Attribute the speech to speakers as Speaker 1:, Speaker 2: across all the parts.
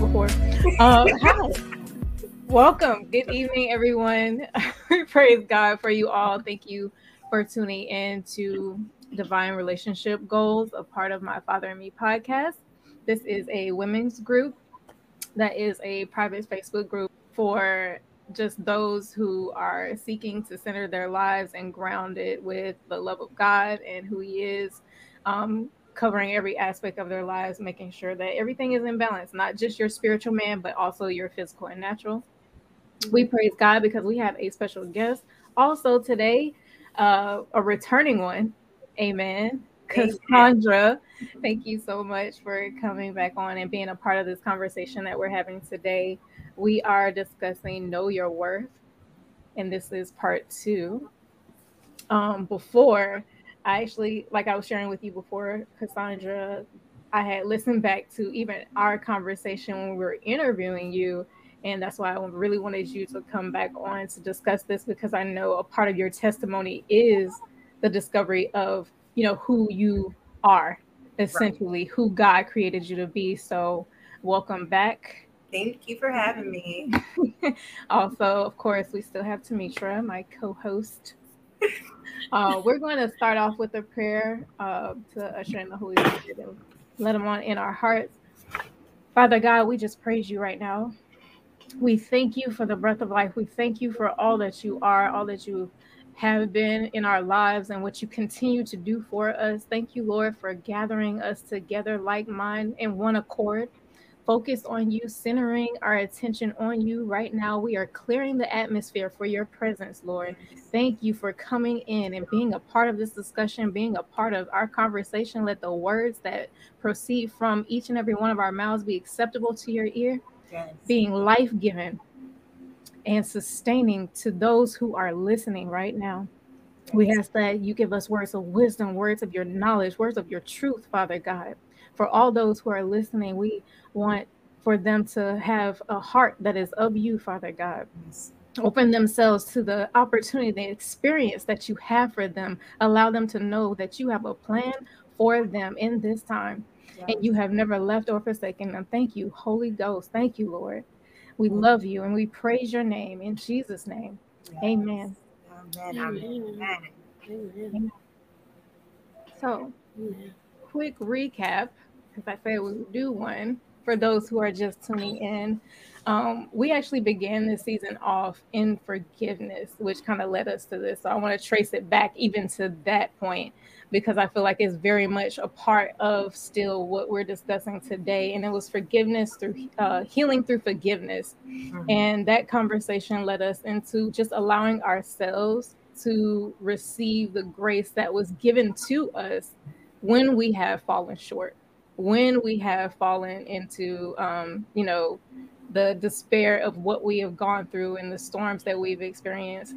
Speaker 1: before. Um, hi. Welcome. Good evening, everyone. Praise God for you all. Thank you for tuning in to Divine Relationship Goals, a part of my Father and Me podcast. This is a women's group that is a private Facebook group for just those who are seeking to center their lives and ground it with the love of God and who He is, um, covering every aspect of their lives, making sure that everything is in balance, not just your spiritual man, but also your physical and natural. We praise God because we have a special guest also today, uh, a returning one. Amen. Cassandra, thank you so much for coming back on and being a part of this conversation that we're having today. We are discussing Know Your Worth, and this is part two. Um, before, I actually, like I was sharing with you before, Cassandra, I had listened back to even our conversation when we were interviewing you. And that's why I really wanted you to come back on to discuss this because I know a part of your testimony is the discovery of, you know, who you are, essentially, right. who God created you to be. So, welcome back.
Speaker 2: Thank you for having me.
Speaker 1: also, of course, we still have Tamitra, my co host. Uh, we're going to start off with a prayer uh, to usher in the Holy Spirit and let Him on in our hearts. Father God, we just praise you right now. We thank you for the breath of life. We thank you for all that you are, all that you have been in our lives, and what you continue to do for us. Thank you, Lord, for gathering us together like mind in one accord focused on you, centering our attention on you right now. We are clearing the atmosphere for your presence, Lord. Thank you for coming in and being a part of this discussion, being a part of our conversation. Let the words that proceed from each and every one of our mouths be acceptable to your ear, yes. being life giving and sustaining to those who are listening right now. We ask that you give us words of wisdom, words of your knowledge, words of your truth, Father God for all those who are listening, we want for them to have a heart that is of you, Father God. Yes. Open themselves to the opportunity, the experience that you have for them. Allow them to know that you have a plan for them in this time. Yes. And you have never left or forsaken them. Thank you, Holy Ghost. Thank you, Lord. We love you and we praise your name in Jesus' name. Yes. Amen. Amen. Amen. Amen. So, quick recap because I said we would do one for those who are just tuning in. Um, we actually began this season off in forgiveness, which kind of led us to this. So I want to trace it back even to that point because I feel like it's very much a part of still what we're discussing today. And it was forgiveness through uh, healing through forgiveness. Mm-hmm. And that conversation led us into just allowing ourselves to receive the grace that was given to us when we have fallen short when we have fallen into, um, you know, the despair of what we have gone through and the storms that we've experienced.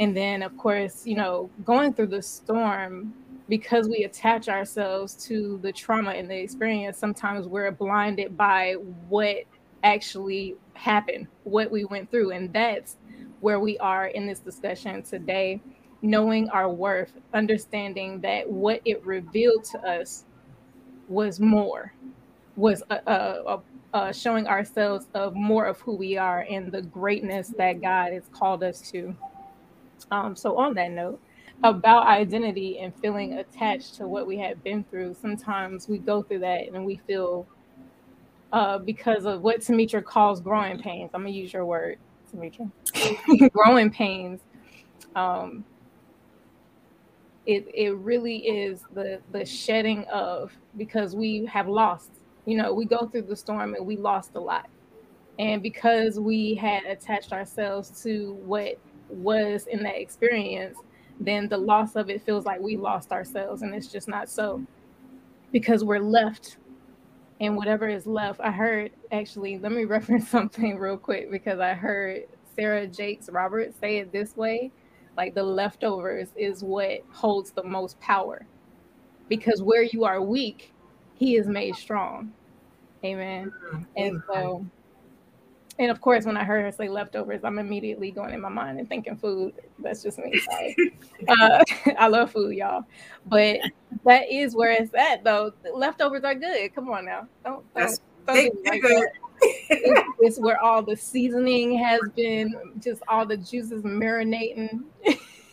Speaker 1: And then, of course, you know, going through the storm, because we attach ourselves to the trauma and the experience, sometimes we're blinded by what actually happened, what we went through. And that's where we are in this discussion today, knowing our worth, understanding that what it revealed to us was more, was uh, uh, uh, showing ourselves of more of who we are and the greatness that God has called us to. Um, so, on that note, about identity and feeling attached to what we had been through, sometimes we go through that and we feel uh, because of what Tamitra calls growing pains. I'm gonna use your word, Tamitra. growing pains. Um, it it really is the the shedding of because we have lost you know we go through the storm and we lost a lot. And because we had attached ourselves to what was in that experience then the loss of it feels like we lost ourselves and it's just not so. Because we're left and whatever is left i heard actually let me reference something real quick because i heard sarah jakes roberts say it this way like the leftovers is what holds the most power. Because where you are weak he is made strong. Amen. Mm-hmm. and so and of course when i heard her say leftovers i'm immediately going in my mind and thinking food. That's just me. Uh, i love food y'all. But that is where it's at though. Leftovers are good. Come on now. Don't, don't Something like that. It's, it's, where all the seasoning has been, just all the juices marinating.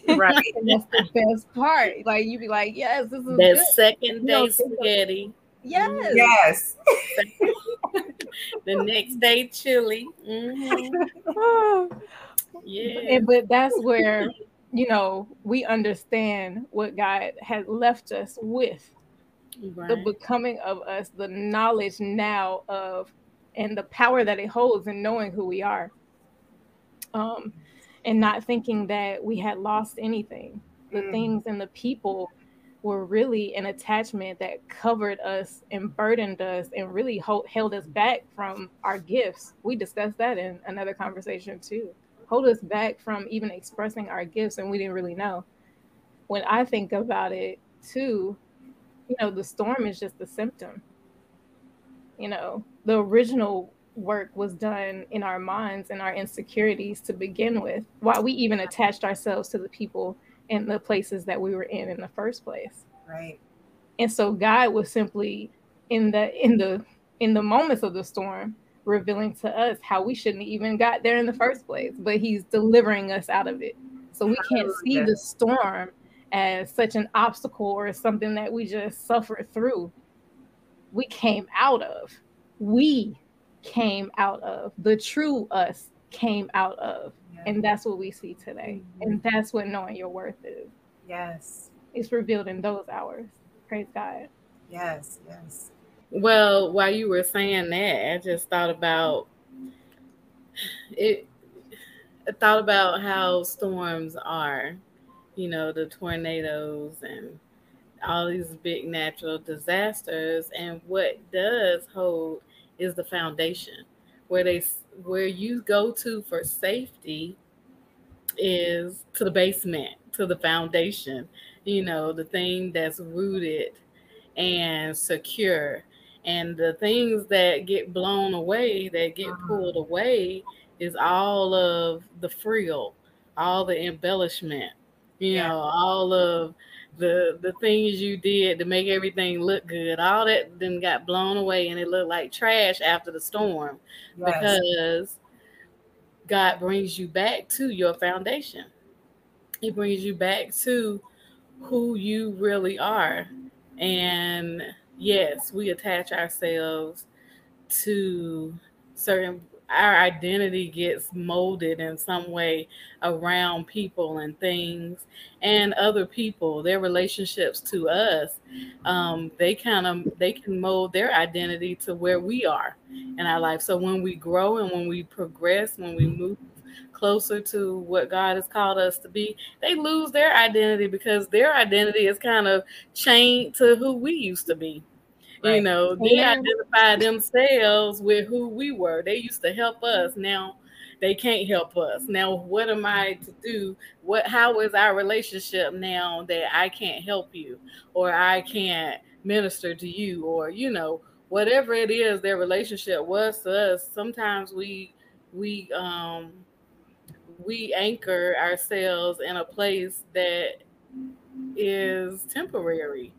Speaker 2: Right.
Speaker 1: and that's the best part. Like you'd be like, yes, this is
Speaker 3: that
Speaker 1: good.
Speaker 3: second day spaghetti.
Speaker 1: Yes.
Speaker 2: Yes.
Speaker 3: the next day chili. Mm-hmm.
Speaker 1: Yeah. But that's where, you know, we understand what God has left us with. Right. The becoming of us, the knowledge now of and the power that it holds in knowing who we are. Um, and not thinking that we had lost anything. The mm. things and the people were really an attachment that covered us and burdened us and really hold, held us back from our gifts. We discussed that in another conversation too. Hold us back from even expressing our gifts, and we didn't really know. When I think about it too, you know, the storm is just a symptom. You know, the original work was done in our minds and our insecurities to begin with, why we even attached ourselves to the people and the places that we were in in the first place.
Speaker 2: Right.
Speaker 1: And so God was simply in the in the in the moments of the storm revealing to us how we shouldn't even got there in the first place, but he's delivering us out of it. So we can't see the storm as such an obstacle or something that we just suffered through. We came out of. We came out of. The true us came out of. And that's what we see today. Mm-hmm. And that's what knowing your worth is.
Speaker 2: Yes.
Speaker 1: It's revealed in those hours. Praise God.
Speaker 2: Yes, yes.
Speaker 3: Well, while you were saying that, I just thought about it. I thought about how storms are, you know, the tornadoes and all these big natural disasters, and what does hold is the foundation where they where you go to for safety is to the basement, to the foundation, you know, the thing that's rooted and secure. And the things that get blown away, that get uh-huh. pulled away, is all of the frill, all the embellishment, you yeah. know, all of the the things you did to make everything look good, all that then got blown away and it looked like trash after the storm yes. because God brings you back to your foundation. He brings you back to who you really are. And yes, we attach ourselves to certain our identity gets molded in some way around people and things and other people their relationships to us um, they kind of they can mold their identity to where we are in our life. So when we grow and when we progress when we move closer to what god has called us to be they lose their identity because their identity is kind of chained to who we used to be Right. You know, they yeah. identify themselves with who we were. They used to help us. Now they can't help us. Now, what am I to do? What how is our relationship now that I can't help you or I can't minister to you or you know, whatever it is their relationship was to us, sometimes we we um we anchor ourselves in a place that is temporary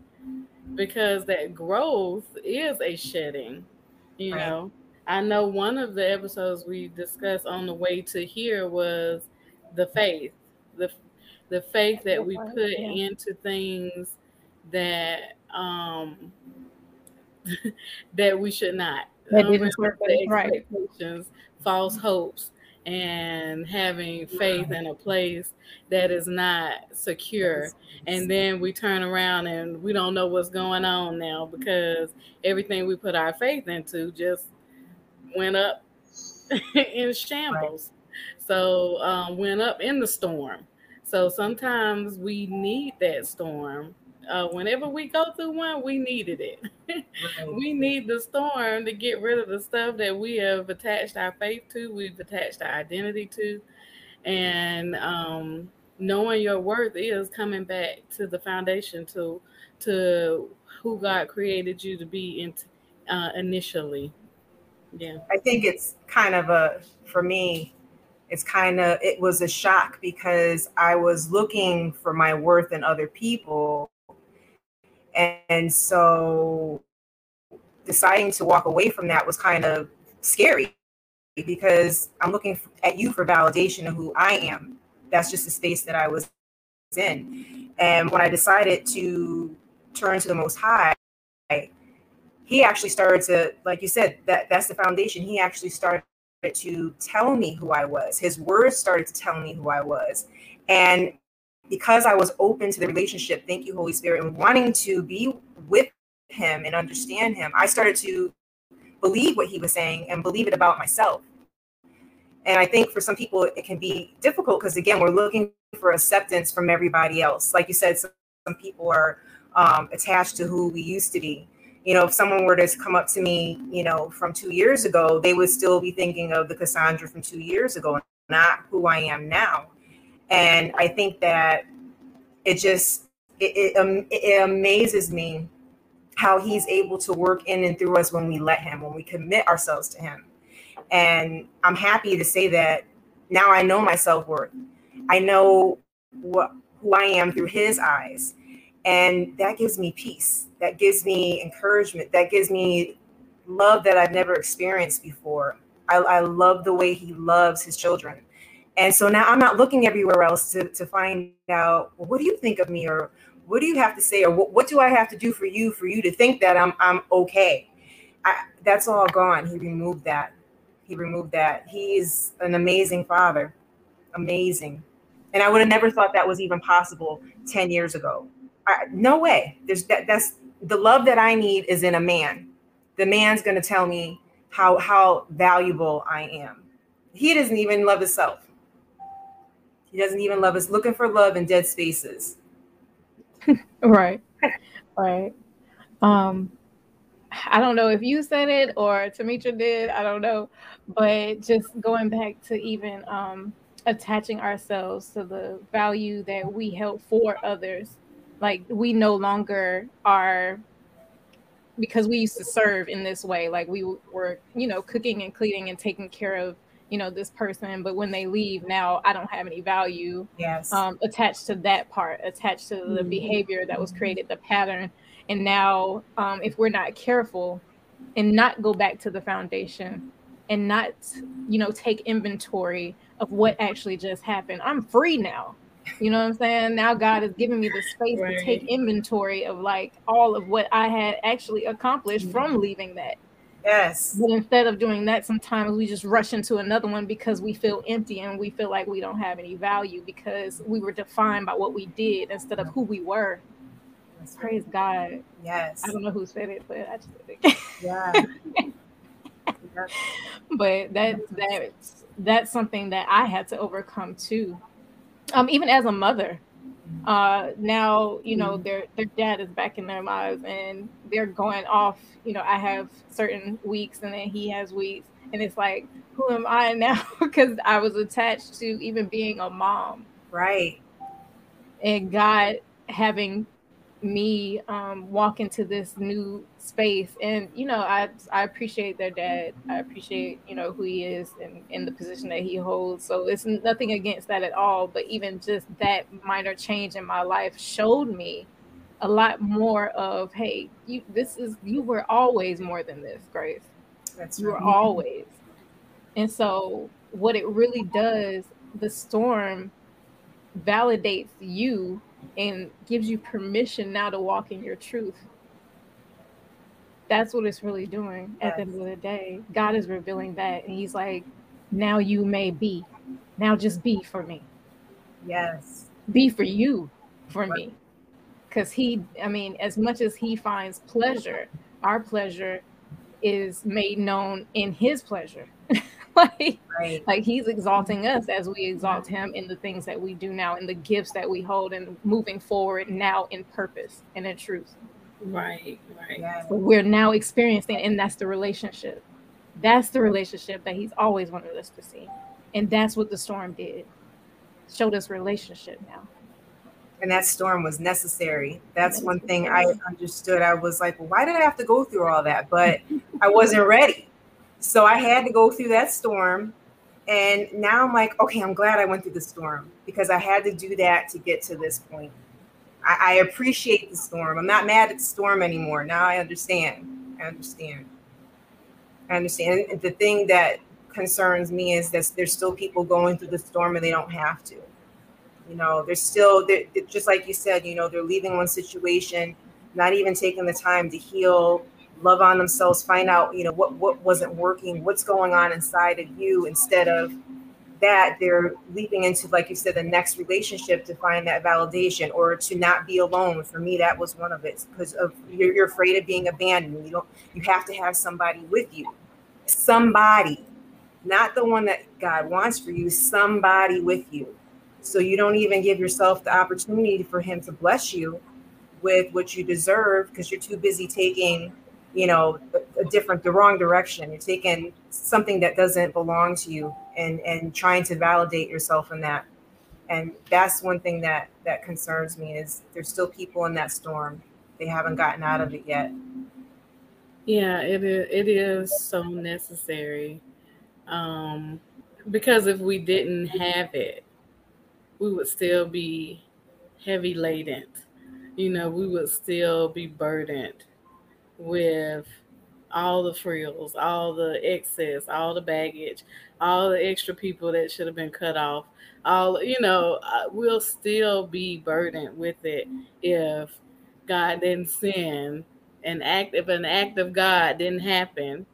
Speaker 3: because that growth is a shedding. You right. know, I know one of the episodes we discussed on the way to here was the faith, the the faith that we put yeah. into things that um that we should not.
Speaker 1: That didn't work,
Speaker 3: expectations, right. false hopes, and having faith in a place that is not secure. And then we turn around and we don't know what's going on now because everything we put our faith into just went up in shambles. So um, went up in the storm. So sometimes we need that storm uh, whenever we go through one, we needed it. right. We need the storm to get rid of the stuff that we have attached our faith to, we've attached our identity to. And um, knowing your worth is coming back to the foundation to to who God created you to be in, uh, initially. Yeah.
Speaker 2: I think it's kind of a, for me, it's kind of, it was a shock because I was looking for my worth in other people and so deciding to walk away from that was kind of scary because I'm looking at you for validation of who I am. That's just the space that I was in. And when I decided to turn to the Most High, he actually started to, like you said, that that's the foundation. He actually started to tell me who I was. His words started to tell me who I was. And because I was open to the relationship, thank you, Holy Spirit, and wanting to be with him and understand him, I started to believe what he was saying and believe it about myself. And I think for some people, it can be difficult because, again, we're looking for acceptance from everybody else. Like you said, some, some people are um, attached to who we used to be. You know, if someone were to come up to me, you know, from two years ago, they would still be thinking of the Cassandra from two years ago, not who I am now. And I think that it just it, it, um, it amazes me how he's able to work in and through us when we let him, when we commit ourselves to him. And I'm happy to say that now I know my self worth. I know what who I am through his eyes. And that gives me peace. That gives me encouragement. That gives me love that I've never experienced before. I, I love the way he loves his children. And so now I'm not looking everywhere else to, to find out, well, what do you think of me? Or what do you have to say? Or what, what do I have to do for you for you to think that I'm, I'm okay? I, that's all gone. He removed that. He removed that. He's an amazing father. Amazing. And I would have never thought that was even possible 10 years ago. I, no way. There's that, that's the love that I need is in a man. The man's going to tell me how how valuable I am. He doesn't even love himself. He doesn't even love us. Looking for love in dead spaces.
Speaker 1: right. Right. Um I don't know if you said it or Tamitra did, I don't know. But just going back to even um attaching ourselves to the value that we held for others. Like we no longer are because we used to serve in this way. Like we were, you know, cooking and cleaning and taking care of you know this person but when they leave now i don't have any value
Speaker 2: yes
Speaker 1: um, attached to that part attached to the mm-hmm. behavior that was created the pattern and now um, if we're not careful and not go back to the foundation and not you know take inventory of what actually just happened i'm free now you know what i'm saying now god has given me the space right. to take inventory of like all of what i had actually accomplished mm-hmm. from leaving that
Speaker 2: Yes.
Speaker 1: But instead of doing that, sometimes we just rush into another one because we feel empty and we feel like we don't have any value because we were defined by what we did instead of who we were. That's Praise God.
Speaker 2: Yes.
Speaker 1: I don't know who said it, but I just said it. Yeah. but that that's that's something that I had to overcome too. Um, even as a mother, uh, now you know mm-hmm. their their dad is back in their lives and they're going off you know i have certain weeks and then he has weeks. And it's like who am i now? Because i was attached to even being a mom.
Speaker 2: Right.
Speaker 1: And god having me um, walk into this new space. And you know i i appreciate their dad. I appreciate you know who he is and in the position that he holds. So it's nothing against that at all. But even just that minor change in my life showed me a lot more of hey you this is you were always more than this grace.
Speaker 2: That's
Speaker 1: you were always. And so what it really does the storm validates you and gives you permission now to walk in your truth. That's what it's really doing yes. at the end of the day. God is revealing that. And He's like, now you may be. Now just be for me.
Speaker 2: Yes.
Speaker 1: Be for you for me. Because He, I mean, as much as He finds pleasure, our pleasure is made known in His pleasure. like, right. like he's mm-hmm. exalting us as we exalt him in the things that we do now in the gifts that we hold and moving forward now in purpose and in truth
Speaker 3: right right yeah.
Speaker 1: so we're now experiencing and that's the relationship that's the relationship that he's always wanted us to see and that's what the storm did showed us relationship now
Speaker 2: and that storm was necessary. That's one thing I understood. I was like, well, why did I have to go through all that? But I wasn't ready. So I had to go through that storm. And now I'm like, okay, I'm glad I went through the storm because I had to do that to get to this point. I, I appreciate the storm. I'm not mad at the storm anymore. Now I understand. I understand. I understand. And the thing that concerns me is that there's still people going through the storm and they don't have to. You know, there's still, they're, just like you said, you know, they're leaving one situation, not even taking the time to heal, love on themselves, find out, you know, what what wasn't working, what's going on inside of you. Instead of that, they're leaping into, like you said, the next relationship to find that validation or to not be alone. For me, that was one of it because of you're, you're afraid of being abandoned. You don't. You have to have somebody with you, somebody not the one that God wants for you, somebody with you. So you don't even give yourself the opportunity for Him to bless you with what you deserve because you're too busy taking, you know, a, different, the wrong direction. You're taking something that doesn't belong to you and and trying to validate yourself in that. And that's one thing that that concerns me is there's still people in that storm. They haven't gotten out of it yet.
Speaker 3: Yeah, it is. It is so necessary um, because if we didn't have it, we would still be heavy laden. You know, we would still be burdened with all the frills, all the excess, all the baggage, all the extra people that should have been cut off. All you know, we'll still be burdened with it if God didn't send an act. If an act of God didn't happen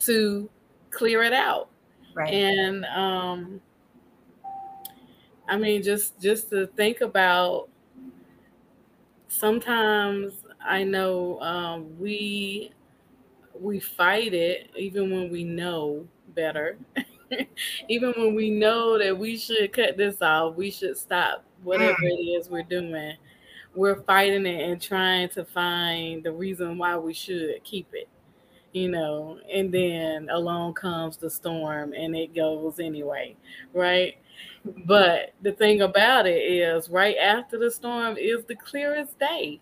Speaker 3: to clear it out. Right. And um I mean just just to think about sometimes I know um we we fight it even when we know better. even when we know that we should cut this off, we should stop whatever mm. it is we're doing. We're fighting it and trying to find the reason why we should keep it you know, and then along comes the storm and it goes anyway, right? But the thing about it is, right after the storm is the clearest day,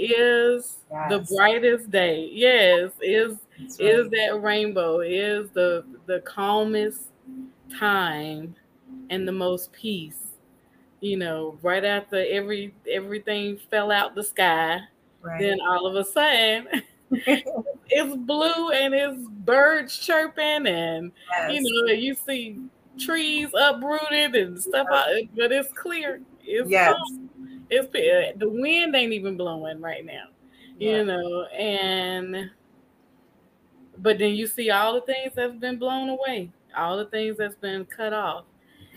Speaker 3: is yes. the brightest day. Yes, is right. is that rainbow, is the the calmest time and the most peace. You know, right after every everything fell out the sky, right. then all of a sudden it's blue and it's birds chirping and yes. you know you see trees uprooted and stuff out, but it's clear. It's yes. It's uh, the wind ain't even blowing right now, you know, and but then you see all the things that's been blown away, all the things that's been cut off,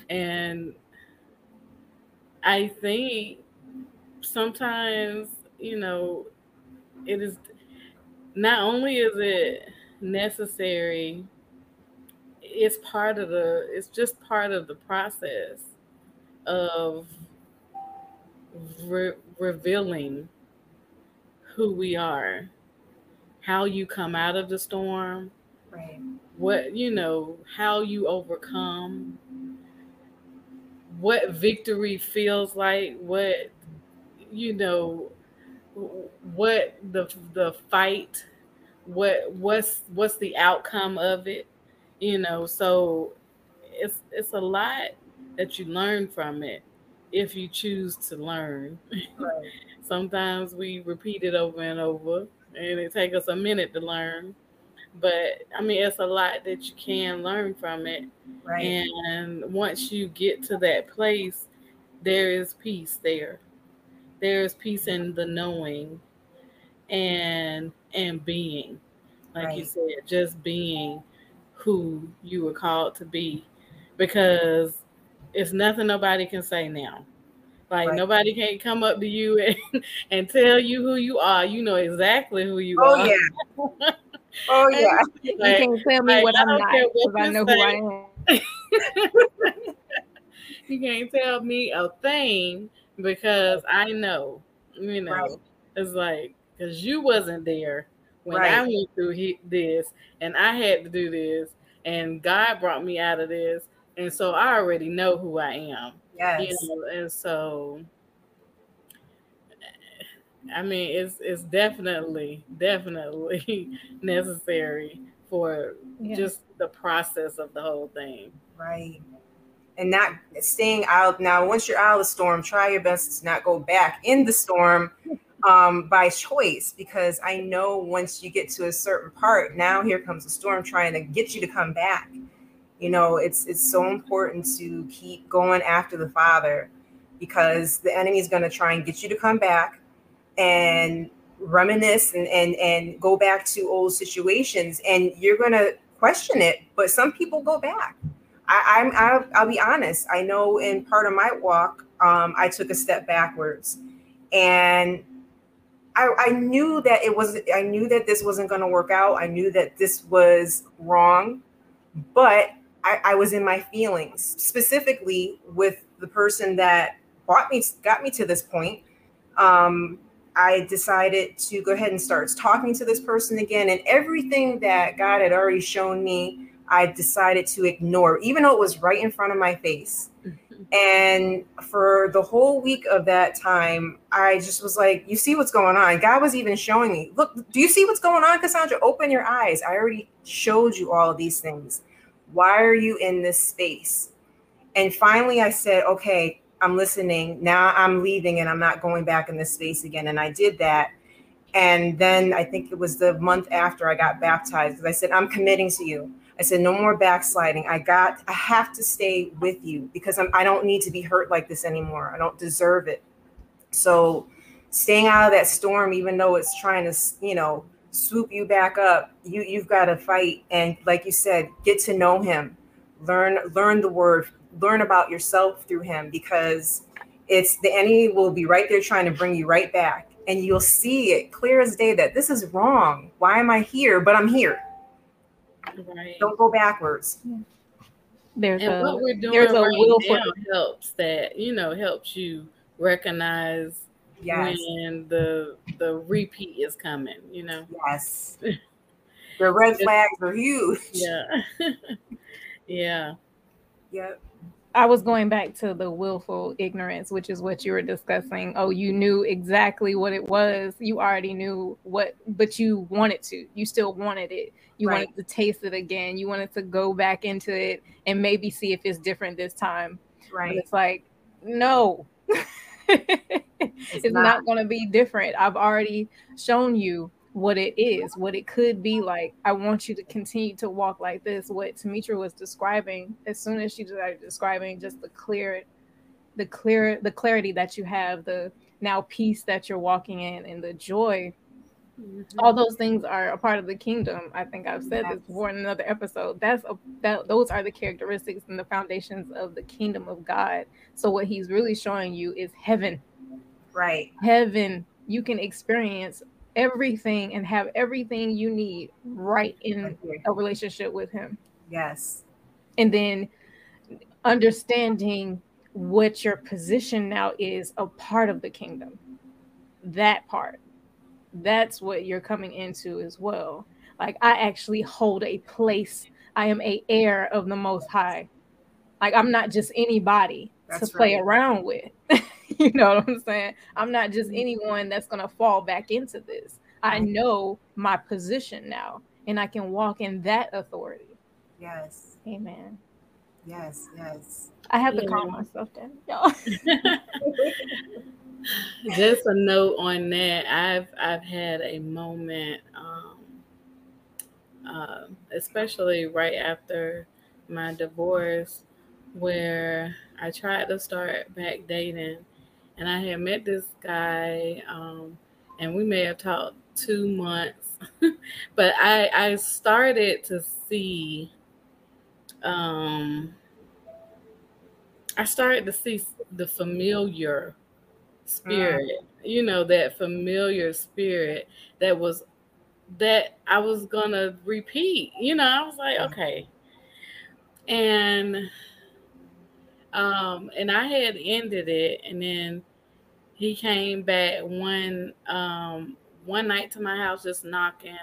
Speaker 3: and I think sometimes you know it is not only is it necessary it's part of the it's just part of the process of re- revealing who we are how you come out of the storm right. what you know how you overcome what victory feels like what you know what the the fight what what's what's the outcome of it you know? So it's it's a lot that you learn from it if you choose to learn. Right. sometimes we repeat it over and over and it takes us a minute to learn. But i mean it's a lot that you can learn from it. Right. And once you get to that place there is peace there. There's peace in the knowing and and being. Like right. you said just being who you were called to be. Because it's nothing nobody can say now like right. nobody can't come up to you and, and tell you who you are you know exactly who you are.
Speaker 2: oh,
Speaker 3: are
Speaker 2: yeah oh yeah
Speaker 1: you can't tell me like, what i'm not because i know say. who i
Speaker 3: am you can't tell me a thing because I know, you know, right. it's like because you wasn't there when right. I went through he, this, and I had to do this, and God brought me out of this, and so I already know who I am. Yes, you know, and so. I mean, it's it's definitely definitely necessary for yeah. just the process of the whole thing.
Speaker 2: Right and not staying out. Now, once you're out of the storm, try your best to not go back in the storm um, by choice because I know once you get to a certain part, now here comes the storm trying to get you to come back. You know, it's it's so important to keep going after the Father because the enemy is going to try and get you to come back and reminisce and, and and go back to old situations and you're going to question it but some people go back I, i'm I'll, I'll be honest i know in part of my walk um, i took a step backwards and I, I knew that it was I knew that this wasn't going to work out. I knew that this was wrong, but I, I was in my feelings, specifically with the person that brought me got me to this point. Um, I decided to go ahead and start talking to this person again, and everything that God had already shown me, I decided to ignore, even though it was right in front of my face. And for the whole week of that time, I just was like, you see what's going on. God was even showing me, look, do you see what's going on, Cassandra? Open your eyes. I already showed you all of these things. Why are you in this space? And finally, I said, okay, I'm listening. Now I'm leaving and I'm not going back in this space again. And I did that. And then I think it was the month after I got baptized I said, I'm committing to you. I said, no more backsliding. I got, I have to stay with you because I'm, I don't need to be hurt like this anymore. I don't deserve it. So staying out of that storm, even though it's trying to, you know, swoop you back up, you, you've got to fight. And like you said, get to know him, learn, learn the word, learn about yourself through him because it's the enemy will be right there trying to bring you right back. And you'll see it clear as day that this is wrong. Why am I here? But I'm here Right. Don't go backwards.
Speaker 3: There's and a, what we're doing there's right a now helps that you know helps you recognize yes. when the the repeat is coming. You know.
Speaker 2: Yes. the red flags are huge.
Speaker 3: Yeah. yeah.
Speaker 2: Yep.
Speaker 1: I was going back to the willful ignorance, which is what you were discussing. Oh, you knew exactly what it was. You already knew what, but you wanted to. You still wanted it. You right. wanted to taste it again. You wanted to go back into it and maybe see if it's different this time.
Speaker 2: Right. But
Speaker 1: it's like, no, it's, it's, not, not going to be different. I've already shown you what it is, what it could be like. I want you to continue to walk like this. What Tamitra was describing, as soon as she started describing just the clear, the clear, the clarity that you have, the now peace that you're walking in, and the joy. Mm-hmm. All those things are a part of the kingdom. I think I've said yes. this before in another episode. That's a, that those are the characteristics and the foundations of the kingdom of God. So what He's really showing you is heaven.
Speaker 2: Right.
Speaker 1: Heaven. You can experience everything and have everything you need right in a relationship with him.
Speaker 2: Yes.
Speaker 1: And then understanding what your position now is a part of the kingdom. That part. That's what you're coming into as well. Like I actually hold a place. I am a heir of the most high. Like I'm not just anybody That's to play around with. you know what I'm saying? I'm not just mm-hmm. anyone that's going to fall back into this. I mm-hmm. know my position now and I can walk in that authority.
Speaker 2: Yes.
Speaker 1: Amen.
Speaker 2: Yes, yes.
Speaker 1: I have to calm myself down, y'all.
Speaker 3: Just a note on that. I've I've had a moment, um, uh, especially right after my divorce, where I tried to start back dating, and I had met this guy, um, and we may have talked two months, but I I started to see, um, I started to see the familiar spirit, mm. you know, that familiar spirit that was that I was gonna repeat. You know, I was like, okay, and um, and I had ended it, and then he came back one um one night to my house just knocking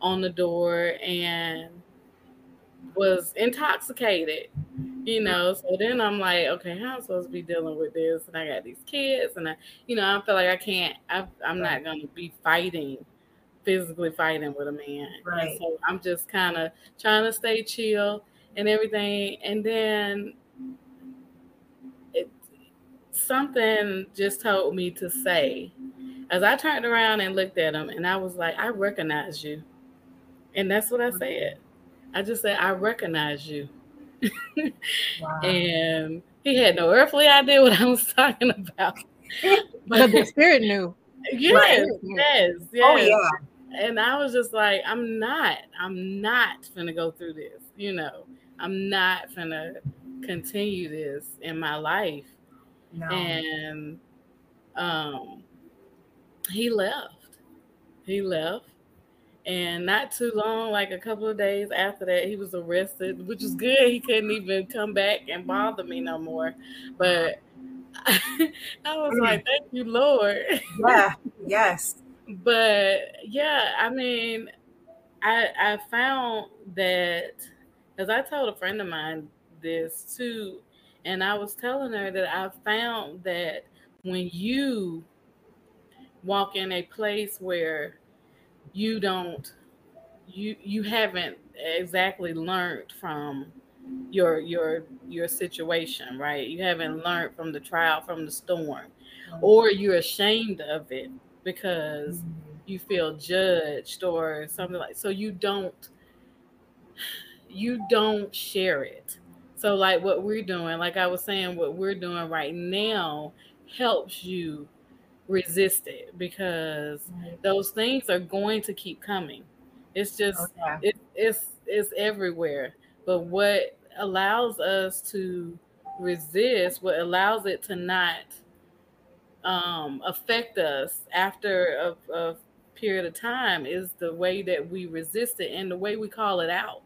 Speaker 3: on the door and was intoxicated you know? So then i'm like okay how am i supposed to be dealing with this? And i got these kids and i you know i feel like i can't I, am not going to be fighting physically fighting with a man.
Speaker 2: Right.
Speaker 3: and so i'm just kind of trying to stay chill and everything. And then something just told me to say as I turned around and looked at him, and I was like, I recognize you. And that's what I said. I just said, I recognize you. wow. And he had no earthly idea what I was talking about.
Speaker 1: but the spirit knew.
Speaker 3: Yes, right. yes, yes. Oh, yeah. And I was just like, I'm not, I'm not gonna go through this, you know. I'm not gonna continue this in my life. No. And um he left. He left. And not too long, like a couple of days after that, he was arrested, which is good. He couldn't even come back and bother me no more. But I was mm. like, thank you, Lord.
Speaker 2: Yeah, yes.
Speaker 3: but yeah, I mean, I I found that as I told a friend of mine this too, and I was telling her that I found that when you walk in a place where you don't you you haven't exactly learned from your your your situation right? You haven't learned from the trial from the storm or you're ashamed of it because you feel judged or something like so you don't you don't share it so like what we're doing like i was saying what we're doing right now helps you resist it because those things are going to keep coming. It's just okay. it, it's it's everywhere. But what allows us to resist, what allows it to not um, affect us after a, a period of time is the way that we resist it and the way we call it out.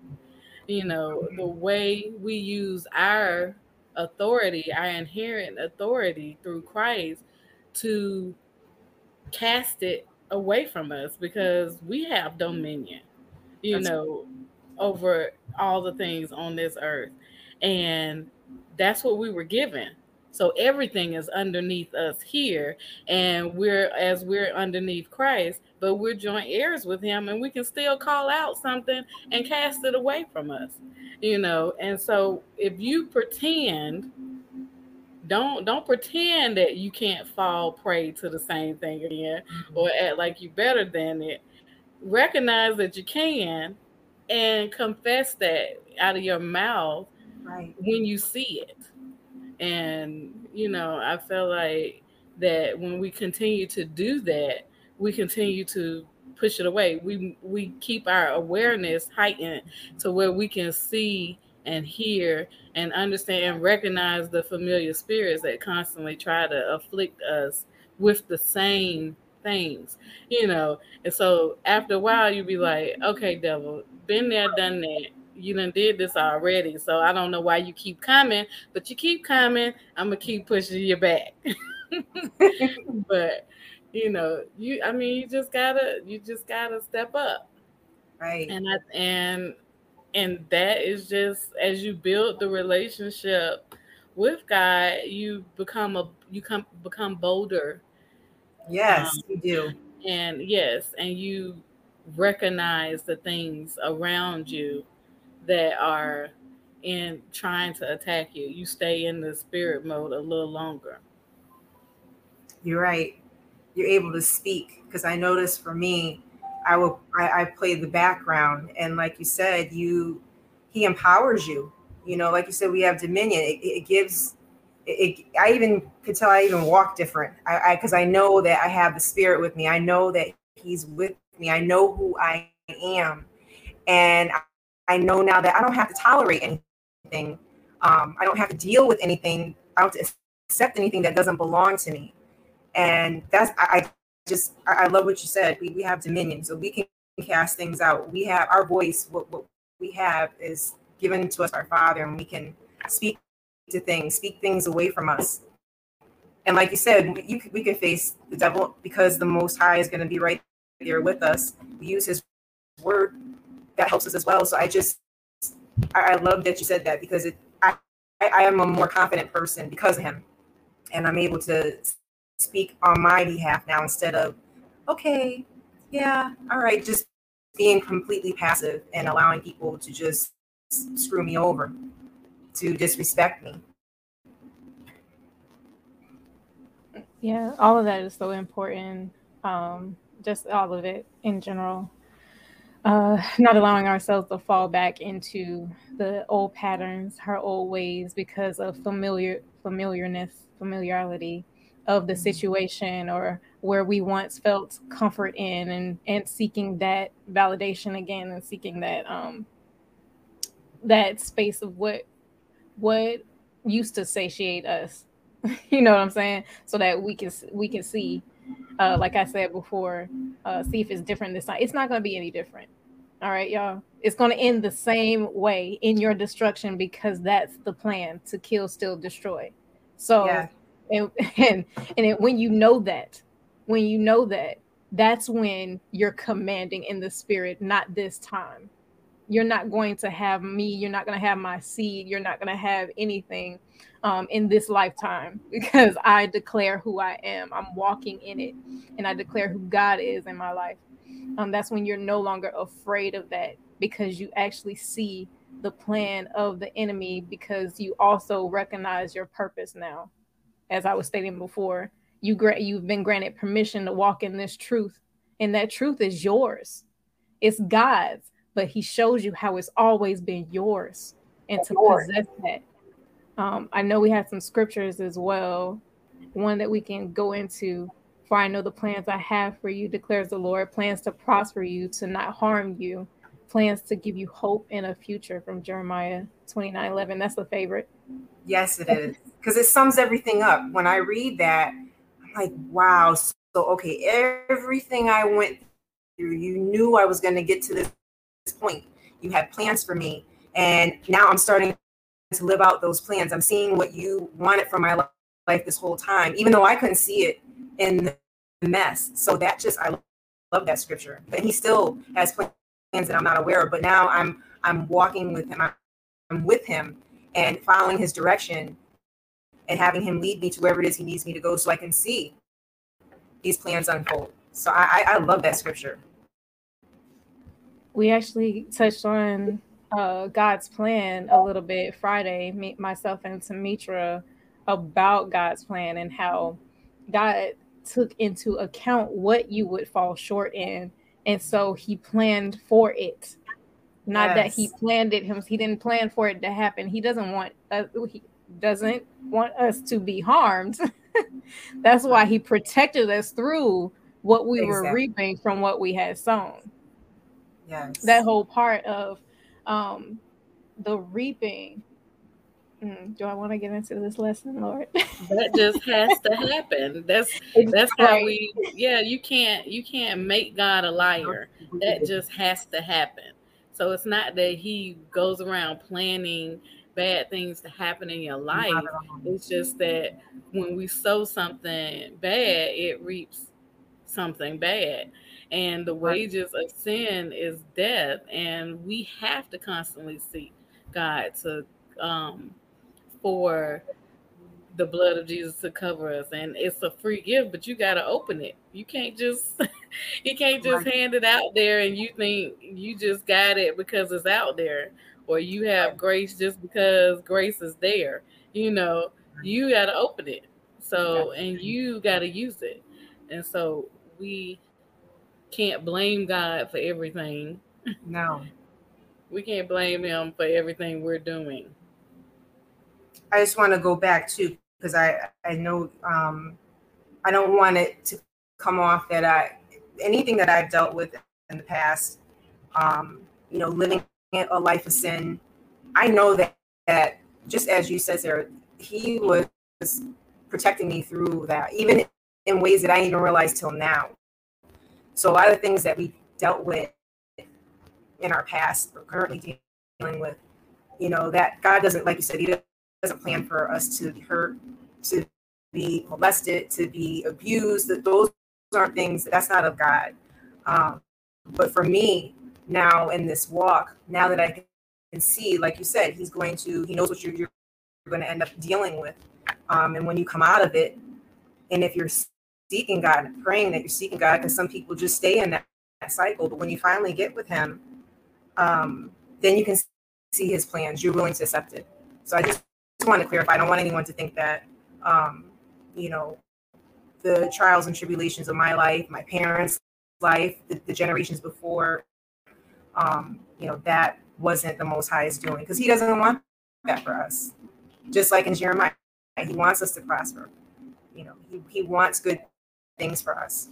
Speaker 3: You know, the way we use our authority, our inherent authority through Christ to cast it away from us because we have dominion, you that's know, over all the things on this earth. And that's what we were given. So everything is underneath us here, and we're as we're underneath Christ, but we're joint heirs with Him, and we can still call out something and cast it away from us, you know. And so if you pretend don't don't pretend that you can't fall prey to the same thing again mm-hmm. or act like you're better than it recognize that you can and confess that out of your mouth right. when you see it and you know i feel like that when we continue to do that we continue to push it away we we keep our awareness heightened to where we can see and hear and understand and recognize the familiar spirits that constantly try to afflict us with the same things, you know. And so after a while, you be like, okay, devil, been there, done that. You done did this already. So I don't know why you keep coming, but you keep coming. I'm gonna keep pushing you back. but you know, you I mean you just gotta you just gotta step up.
Speaker 2: Right.
Speaker 3: And I and and that is just as you build the relationship with God, you become a you come become bolder.
Speaker 2: Yes, um, you do.
Speaker 3: And yes, and you recognize the things around you that are in trying to attack you. You stay in the spirit mode a little longer.
Speaker 2: You're right. You're able to speak because I noticed for me, I will I, I play the background and like you said, you he empowers you. You know, like you said, we have dominion. It, it gives it, it, I even could tell I even walk different. I because I, I know that I have the spirit with me. I know that he's with me. I know who I am. And I, I know now that I don't have to tolerate anything. Um, I don't have to deal with anything. I don't accept anything that doesn't belong to me. And that's I, just I, love what you said. We, we have dominion, so we can cast things out. We have our voice. What, what we have is given to us by our Father, and we can speak to things, speak things away from us. And like you said, you, we can face the devil because the Most High is going to be right there with us. We use His word that helps us as well. So I just I, I love that you said that because it I, I am a more confident person because of Him, and I'm able to speak on my behalf now instead of, okay, yeah, all right, just being completely passive and allowing people to just screw me over, to disrespect me.
Speaker 1: Yeah, all of that is so important. um, just all of it in general. Uh, not allowing ourselves to fall back into the old patterns, her old ways, because of familiar familiarness, familiarity of the situation, or where we once felt comfort in, and and seeking that validation again, and seeking that um that space of what what used to satiate us. You know what i'm saying? So that we can we can see uh like i said before uh see if it's different this time. It's not going to be any different. All right y'all? It's going to end the same way in your destruction because that's the plan to kill still destroy. So yeah. And and, and it, when you know that when you know that that's when you're commanding in the spirit not this time. You're not going to have me you're not going to have my seed you're not going to have anything um, in this lifetime because i declare who i am. I'm walking in it and i declare who god is in my life. Um, that's when you're no longer afraid of that because you actually see the plan of the enemy because you also recognize your purpose now as i was stating before you gra- you've been granted permission to walk in this truth and that truth is yours it's god's but he shows you how it's always been yours and to possess that. Um, I know we have some scriptures as well, one that we can go into. For I know the plans I have for you, declares the Lord plans to prosper you, to not harm you, plans to give you hope in a future from Jeremiah 29 11. That's a favorite.
Speaker 2: Yes, it is. Because it sums everything up. When I read that, I'm like, wow. So, okay, everything I went through, you knew I was going to get to this point. You had plans for me. And now I'm starting to live out those plans. I'm seeing what you wanted for my life this whole time, even though I couldn't see it in the mess. So that just, I love that scripture. But he still has plans that I'm not aware of. But now I'm, I'm walking with him. I'm with him and following his direction and having him lead me to wherever it is he needs me to go so I can see these plans unfold. So I, I, love that scripture
Speaker 1: we actually touched on uh, God's plan a little bit Friday, me, myself and Tamitra, about God's plan and how God took into account what you would fall short in. And so he planned for it. Not yes. that he planned it him, he didn't plan for it to happen. He doesn't want uh, he doesn't want us to be harmed. That's why he protected us through what we exactly. were reaping from what we had sown. Yes. That whole part of um, the reaping. Mm, do I want to get into this lesson, Lord?
Speaker 3: that just has to happen. That's that's how we. Yeah, you can't you can't make God a liar. That just has to happen. So it's not that He goes around planning bad things to happen in your life. It's just that when we sow something bad, it reaps something bad. And the wages of sin is death and we have to constantly seek god to um for the blood of jesus to cover us and it's a free gift but you got to open it you can't just you can't just right. hand it out there and you think you just got it because it's out there or you have right. grace just because grace is there you know you got to open it so and you got to use it and so we can't blame God for everything.
Speaker 2: No.
Speaker 3: we can't blame him for everything we're doing.
Speaker 2: I just want to go back too because I I know um I don't want it to come off that I anything that I've dealt with in the past um you know living a life of sin I know that that just as you said there he was protecting me through that even in ways that I didn't even realize till now. So a lot of things that we dealt with in our past or currently dealing with, you know, that God doesn't, like you said, He doesn't plan for us to hurt, to be molested, to be abused. That those aren't things. That's not of God. Um, but for me now in this walk, now that I can see, like you said, He's going to. He knows what you're, you're going to end up dealing with. Um, and when you come out of it, and if you're seeking God praying that you're seeking God because some people just stay in that, that, cycle. But when you finally get with Him, um, then you can see His plans. You're willing to accept it. So I just, just want to clarify. I don't want anyone to think that, um, you know, the trials and tribulations of my life, my parents' life, the, the generations before, um, you know, that wasn't the most highest doing because he doesn't want that for us. Just like in Jeremiah, he wants us to prosper. You know, he, he wants good things for us.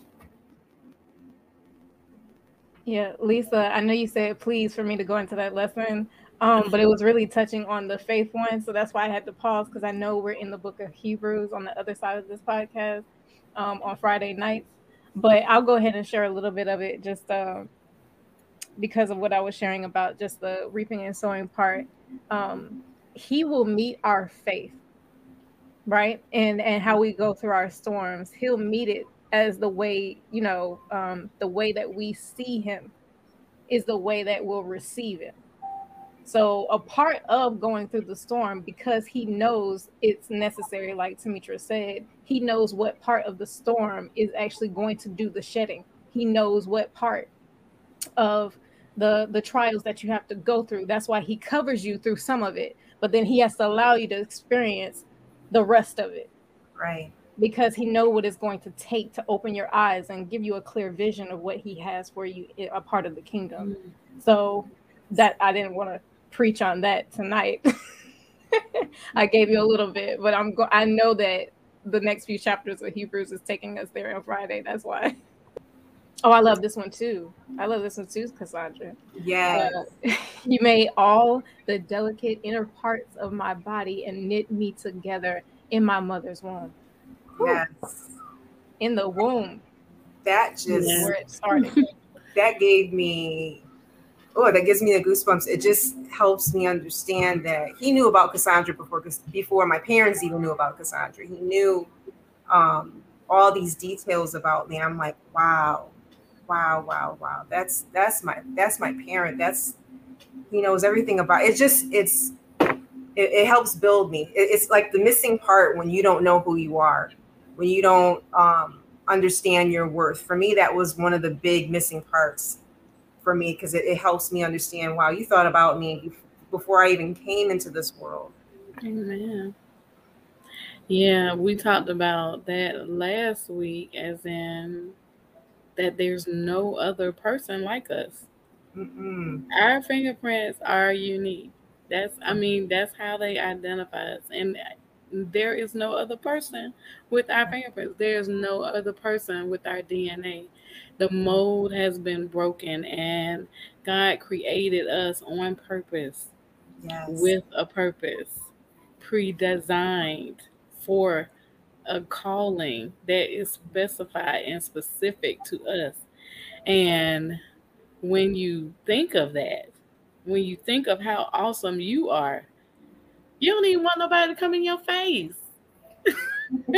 Speaker 1: Yeah, Lisa, I know you said please for me to go into that lesson, um, but it was really touching on the faith one. So that's why I had to pause because I know we're in the book of Hebrews on the other side of this podcast um, on Friday nights. But I'll go ahead and share a little bit of it just uh, because of what I was sharing about just the reaping and sowing part. Um, he will meet our faith, right? And and how we go through our storms. He'll meet it as the way, you know, um, the way that we see him is the way that we'll receive it. So a part of going through the storm, because he knows it's necessary, like Tamitra said, he knows what part of the storm is actually going to do the shedding. He knows what part of the the trials that you have to go through. That's why he covers you through some of it, but then he has to allow you to experience the rest of it.
Speaker 2: Right.
Speaker 1: Because he know what it's going to take to open your eyes and give you a clear vision of what he has for you, a part of the kingdom. Mm-hmm. So that I didn't want to preach on that tonight. I gave you a little bit, but I'm go- I know that the next few chapters of Hebrews is taking us there on Friday. That's why. Oh, I love this one too. I love this one too, Cassandra.
Speaker 2: Yeah.
Speaker 1: Uh, you made all the delicate inner parts of my body and knit me together in my mother's womb.
Speaker 2: Yes.
Speaker 1: In the womb.
Speaker 2: That just
Speaker 1: where it started.
Speaker 2: that gave me oh, that gives me the goosebumps. It just helps me understand that he knew about Cassandra before before my parents even knew about Cassandra. He knew um, all these details about me. I'm like, wow, wow, wow, wow. That's that's my that's my parent. That's he knows everything about. It just it's it, it helps build me. It, it's like the missing part when you don't know who you are, when you don't um, understand your worth. For me, that was one of the big missing parts for me because it, it, helps me understand wow you thought about me before i even came into this world.
Speaker 3: Amen. Yeah we talked about that last week as in that there's no other person like us. Mm-mm. our fingerprints are unique. That's i mean that's how they identify us and there is no other person with our fingerprints. There's no other person with our dna the mold has been broken and God created us on purpose yes. with a purpose, pre-designed for a calling that is specified and specific to us. And when you think of that, when you think of how awesome you are, you don't even want nobody to come in your face.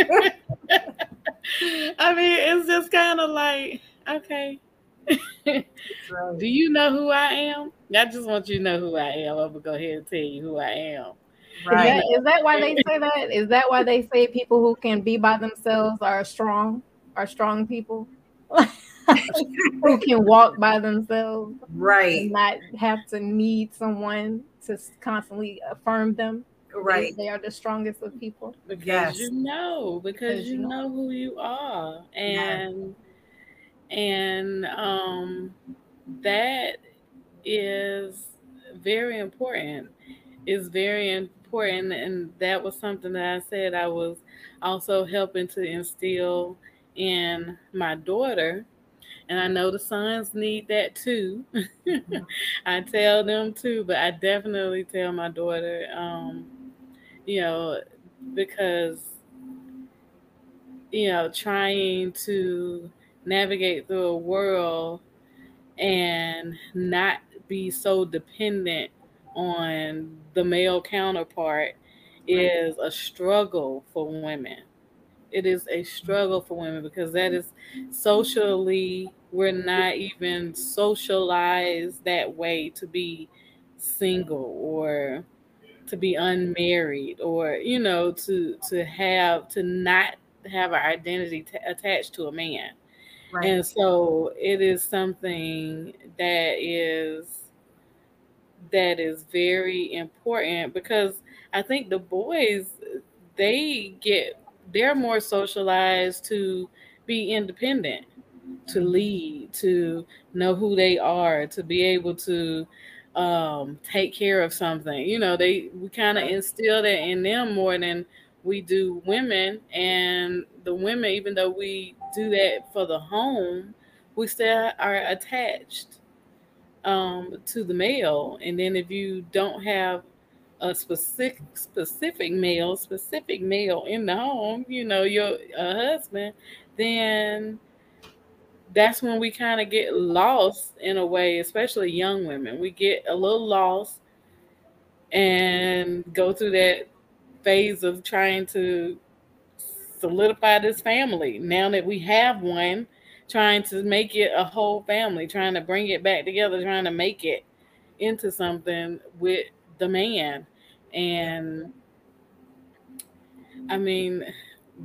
Speaker 3: I mean, it's just kind of like Okay. right. Do you know who I am? I just want you to know who I am. I'm gonna go ahead and tell you who I am.
Speaker 1: Right. Is that, is that why they say that? Is that why they say people who can be by themselves are strong? Are strong people? who can walk by themselves,
Speaker 2: right?
Speaker 1: not have to need someone to constantly affirm them.
Speaker 2: Right,
Speaker 1: they, they are the strongest of people
Speaker 3: because yes. you know, because, because you know. know who you are, and and um, that is very important. Is very important, and that was something that I said I was also helping to instill in my daughter. And I know the sons need that too. Mm-hmm. I tell them too, but I definitely tell my daughter, um, you know, because you know, trying to navigate through a world and not be so dependent on the male counterpart is a struggle for women. It is a struggle for women because that is socially, we're not even socialized that way to be single or to be unmarried or you know to to have to not have our identity t- attached to a man Right. And so it is something that is that is very important because I think the boys they get they're more socialized to be independent, to
Speaker 2: Mm-hmm.
Speaker 3: lead, to know who they are, to be able to um, take care of something. You know, they we kind of instill that in them more than we do women. And the women, even though we do that for the home, we still are attached um, to the male. And then if you don't have a specific specific male, specific male in the home, you know, your husband, then that's when we kind of get lost in a way, especially young women. We get a little lost and go through that phase of trying to solidify this family. Now that we have one, trying to make it a whole family, trying to bring it back together, trying to make it into something with the man. And I mean,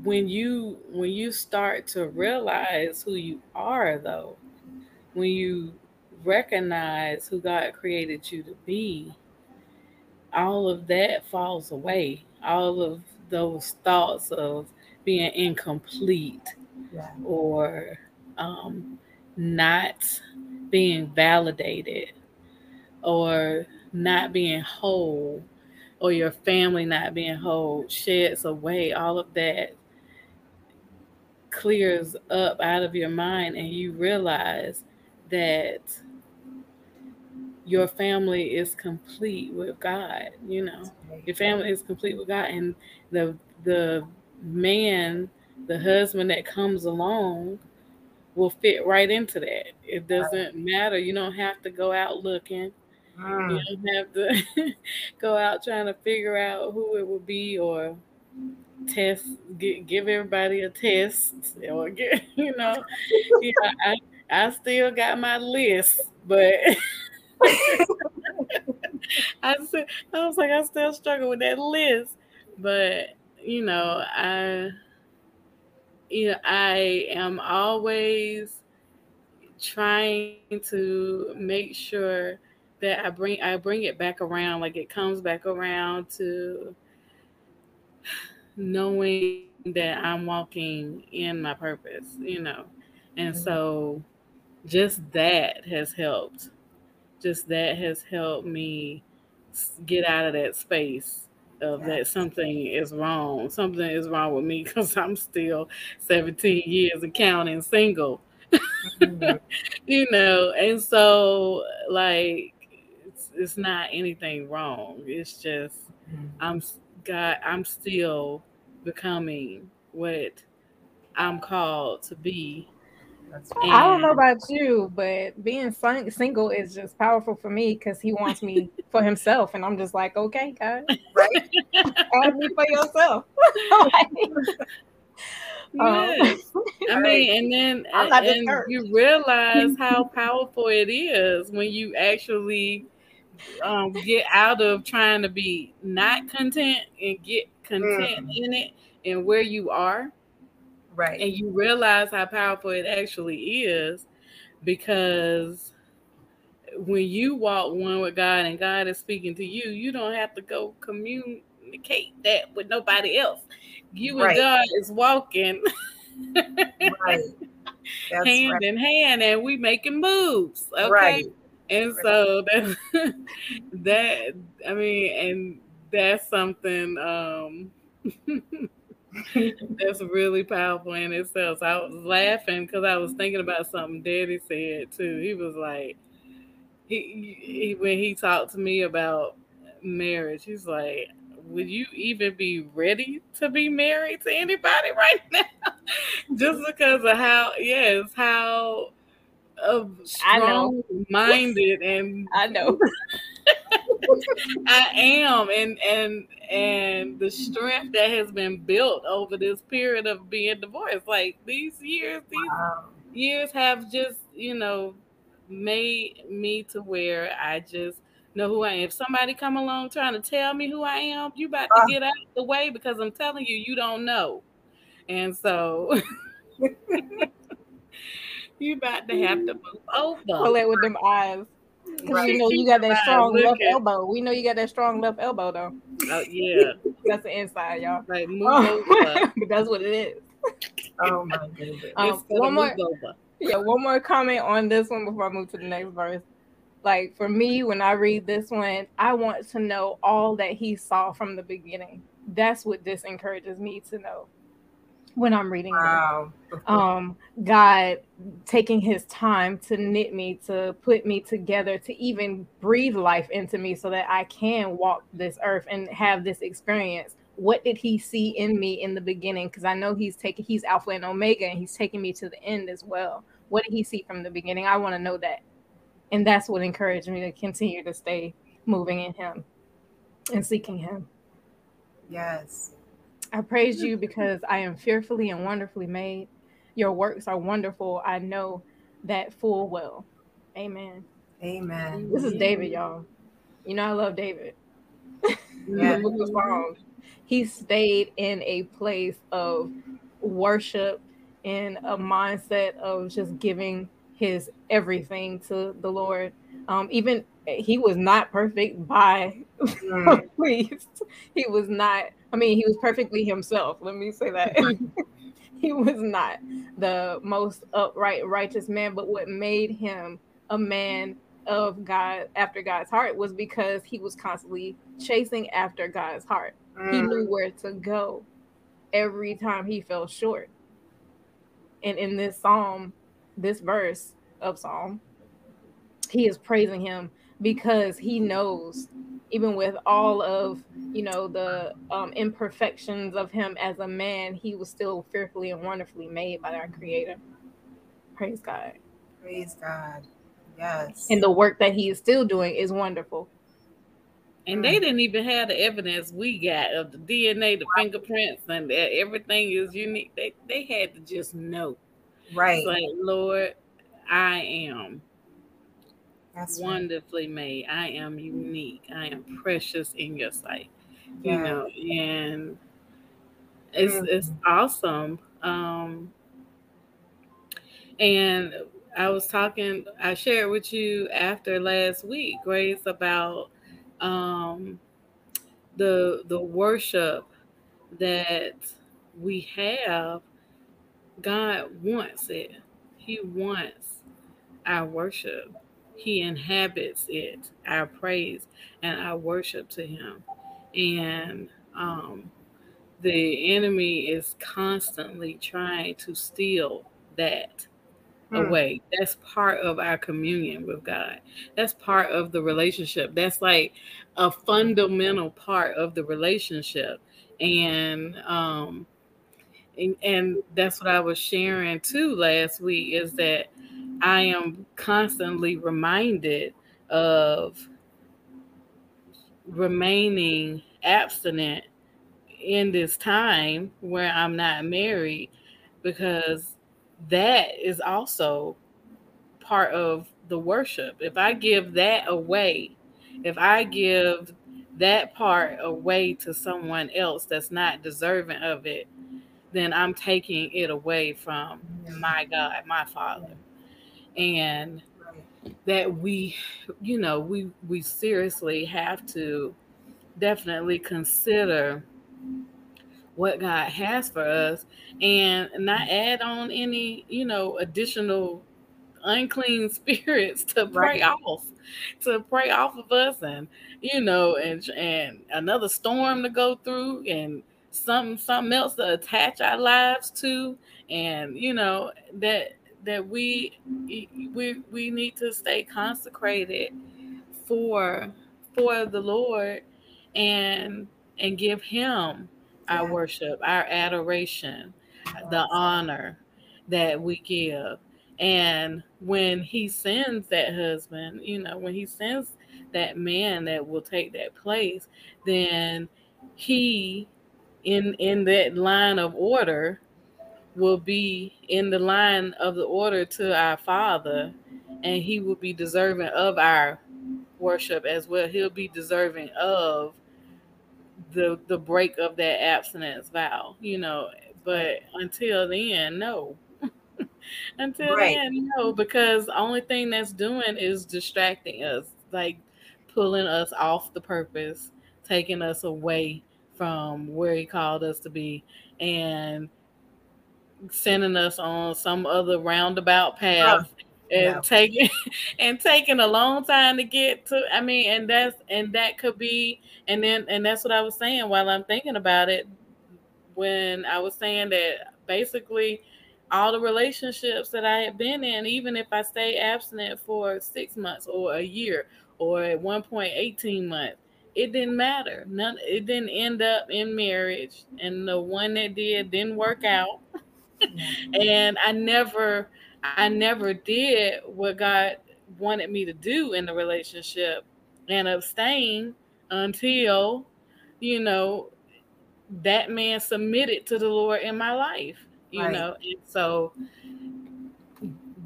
Speaker 3: when you when you start to realize who you are though, when you recognize who God created you to be, all of that falls away. All of those thoughts of being incomplete
Speaker 2: Yeah.
Speaker 3: or um, not being validated or not being whole or your family not being whole sheds away all of that clears up out of your mind and you realize that your family is complete with God, you know your family is complete with God, and the the man, the husband that comes along, will fit right into that. It doesn't matter. You don't have to go out looking.
Speaker 2: Mm.
Speaker 3: You don't have to go out trying to figure out who it will be or test give, give everybody a test or get you know yeah I, I still got my list but I said, I was like, I still struggle with that list, but you know, I, you know, I am always trying to make sure that I bring I bring it back around, like it comes back around to knowing that I'm walking in my purpose, you know, and
Speaker 2: Mhm.
Speaker 3: so just that has helped just that has helped me get out of that space of that something is wrong. Something is wrong with me because I'm still 17 years and counting single,
Speaker 2: Mhm.
Speaker 3: you know. And so, like, it's, it's not anything wrong. It's just
Speaker 2: Mhm.
Speaker 3: I'm God. I'm still becoming what I'm called to be.
Speaker 2: That's
Speaker 1: I don't know about you, but being sing- single is just powerful for me because he wants me for himself, and I'm just like, okay, God,
Speaker 2: right.
Speaker 1: have me for yourself. Um.
Speaker 3: I mean, and then and you realize how powerful it is when you actually um, get out of trying to be not content and get content in it and where you are,
Speaker 2: Right.
Speaker 3: and you realize how powerful it actually is because when you walk one with God and God is speaking to you, you don't have to go communicate that with nobody else. You and God is walking
Speaker 2: right.
Speaker 3: Hand
Speaker 2: right.
Speaker 3: in hand and we making moves. Okay.
Speaker 2: Right.
Speaker 3: And
Speaker 2: Right.
Speaker 3: so that that I mean, and that's something um that's really powerful in itself. So I was laughing because I was thinking about something Daddy said too. He was like, he, he when he talked to me about marriage, he's like, would you even be ready to be married to anybody right now? Just because of how, yes, how of
Speaker 1: I know.
Speaker 3: strong minded and
Speaker 1: I know.
Speaker 3: I am, and and and the strength that has been built over this period of being divorced, like these years, these
Speaker 2: Wow.
Speaker 3: years have just you know made me to where I just know who I am. If somebody come along trying to tell me who I am, you about to
Speaker 2: Ah.
Speaker 3: get out of the way because I'm telling you, you don't know, and so you about to have to move over.
Speaker 1: Pull it with them eyes. Right. You know you got that strong left elbow. We know you got that strong left elbow though.
Speaker 3: Oh yeah.
Speaker 1: that's the inside, y'all.
Speaker 3: Like move over.
Speaker 1: that's what it is.
Speaker 2: Oh my goodness.
Speaker 1: Um, one more, yeah, one more comment on this one before I move to the next verse. Like for me, when I read this one, I want to know all that he saw from the beginning. That's what this encourages me to know when I'm reading wow. Um, God taking his time to knit me, to put me together, to even breathe life into me so that I can walk this earth and have this experience. What did he see in me in the beginning? Because I know he's taking he's Alpha and Omega and he's taking me to the end as well. What did he see from the beginning? I want to know that. And that's what encouraged me to continue to stay moving in him and seeking him.
Speaker 2: Yes.
Speaker 1: I praise you because I am fearfully and wonderfully made. Your works are wonderful. I know that full well. Amen.
Speaker 2: Amen.
Speaker 1: This is David, y'all. You know I love David. Yeah. he stayed in a place of worship in a mindset of just giving his everything to the Lord. Um, even he was not perfect by mm. least. He was not, I mean, he was perfectly himself. Let me say that. he was not the most upright, righteous man, but what made him a man of God after God's heart was because he was constantly chasing after God's heart. Mm. He knew where to go every time he fell short. And in this psalm, this verse of Psalm, he is praising him because he knows even with all of you know the um, imperfections of him as a man he was still fearfully and wonderfully made by our creator. Praise god.
Speaker 2: Praise god. Yes.
Speaker 1: And the work that he is still doing is wonderful.
Speaker 3: And they didn't even have the evidence we got of the DNA, the fingerprints, and everything is unique. They they had to just know,
Speaker 2: right?
Speaker 3: It's like Lord, I am that's wonderfully right. made. I am unique. I am precious in your sight. Yeah. You know, and it's mm-hmm. it's awesome. Um and I was talking, I shared with you after last week, Grace, about um the the worship that we have. God wants it. He wants our worship. He inhabits it, our praise and our worship to Him. And um, the enemy is constantly trying to steal that hmm. away. That's part of our communion with God. That's part of the relationship. That's like a fundamental part of the relationship. And um and, that's what I was sharing too last week is that I am constantly reminded of remaining abstinent in this time where I'm not married because that is also part of the worship. If I give that away, if I give that part away to someone else that's not deserving of it, then I'm taking it away from my God, my Father and that we you know we we seriously have to definitely consider what God has for us and not add on any, you know, additional unclean spirits to pray right. off, to pray off of us and you know, and and another storm to go through and something something else to attach our lives to and you know that that we we we need to stay consecrated for for the Lord and and give him our yeah. worship, our adoration, the honor that we give. And when he sends that husband, you know, when he sends that man that will take that place, then he in in that line of order will be in the line of the order to our Father, and He will be deserving of our worship as well. He'll be deserving of the the break of that abstinence vow, you know. But until then, no. until right. then, no, because the only thing that's doing is distracting us, like pulling us off the purpose, taking us away from where he called us to be, and sending us on some other roundabout path. Oh, and no. taking and taking a long time to get to I mean and that's and that could be and then and that's what I was saying while I'm thinking about it when I was saying that basically all the relationships that I had been in, even if I stay abstinent for six months or a year or at one point 18 months, it didn't matter. None it didn't end up in marriage. And the one that did didn't work out. Mm-hmm. and I never I never did what God wanted me to do in the relationship and abstain until, you know, that man submitted to the Lord in my life, you right. know. And so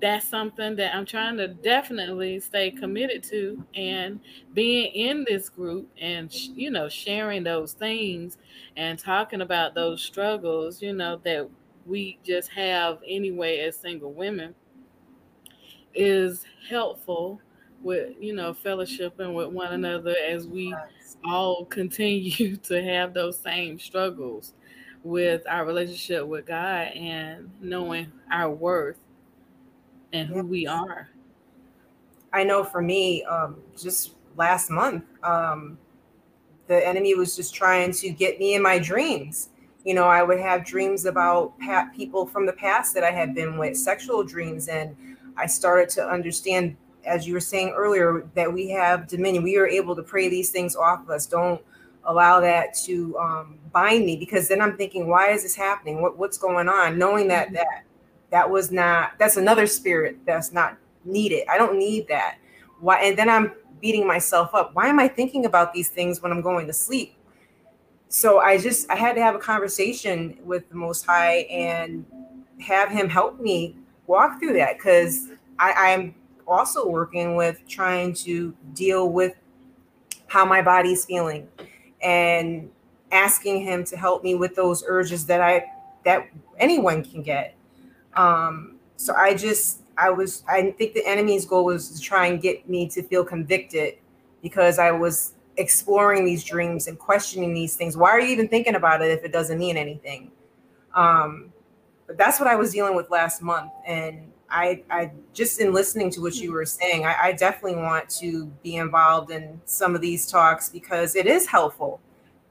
Speaker 3: that's something that I'm trying to definitely stay committed to and being in this group and you know sharing those things and talking about those struggles, you know, that we just have anyway as single women is helpful with you know fellowshipping with one another as we all continue to have those same struggles with our relationship with God and knowing our worth and who we are.
Speaker 2: I know for me, um, just last month, um, the enemy was just trying to get me in my dreams. You know, I would have dreams about people from the past that I had been with, sexual dreams, and I started to understand as you were saying earlier, that we have dominion. We are able to pray these things off of us. Don't allow that to um, bind me because then I'm thinking, why is this happening? What, what's going on? Knowing that mm-hmm. that that was not that's another spirit that's not needed. I don't need that. Why? And then I'm beating myself up. Why am I thinking about these things when I'm going to sleep? So I just I had to have a conversation with the Most High and have Him help me walk through that because I'm also working with trying to deal with how my body's feeling and asking him to help me with those urges that I that anyone can get. Um, so I just I was I think the enemy's goal was to try and get me to feel convicted because I was exploring these dreams and questioning these things. Why are you even thinking about it if it doesn't mean anything? Um, but that's what I was dealing with last month, and I, I just in listening to what you were saying, I, I, definitely want to be involved in some of these talks because it is helpful.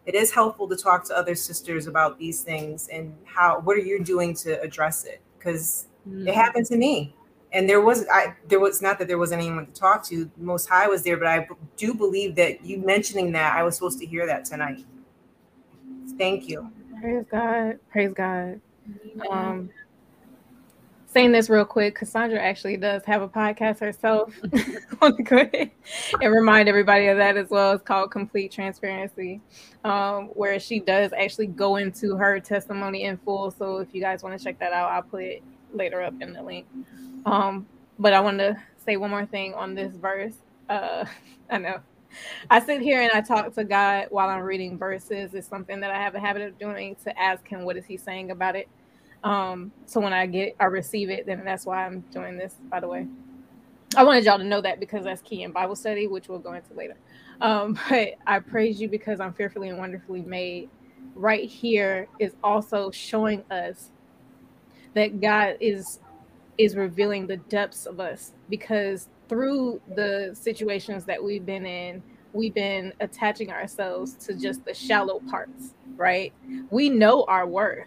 Speaker 2: It is helpful to talk to other sisters about these things and how what are you doing to address it? Because mm-hmm. it happened to me, and there was I there was not that there wasn't anyone to talk to. Most High was there, but I do believe that you mentioning that I was supposed to hear that tonight. Thank you.
Speaker 1: Praise God. Praise God. Um, saying this real quick, Cassandra actually does have a podcast herself. I go ahead and remind everybody of that as well. It's called Complete Transparency, um, where she does actually go into her testimony in full. So if you guys want to check that out, I'll put it later up in the link. Um, but I want to say one more thing on this verse. Uh, I know I sit here and I talk to God while I'm reading verses. It's something that I have a habit of doing to ask Him what is He saying about it. Um, so when I get I receive it, then that's why I'm doing this, by the way. I wanted y'all to know that because that's key in Bible study, which we'll go into later. Um, but I praise you because I'm fearfully and wonderfully made. Right here is also showing us that God is is revealing the depths of us because through the situations that we've been in, we've been attaching ourselves to just the shallow parts, right? We know our worth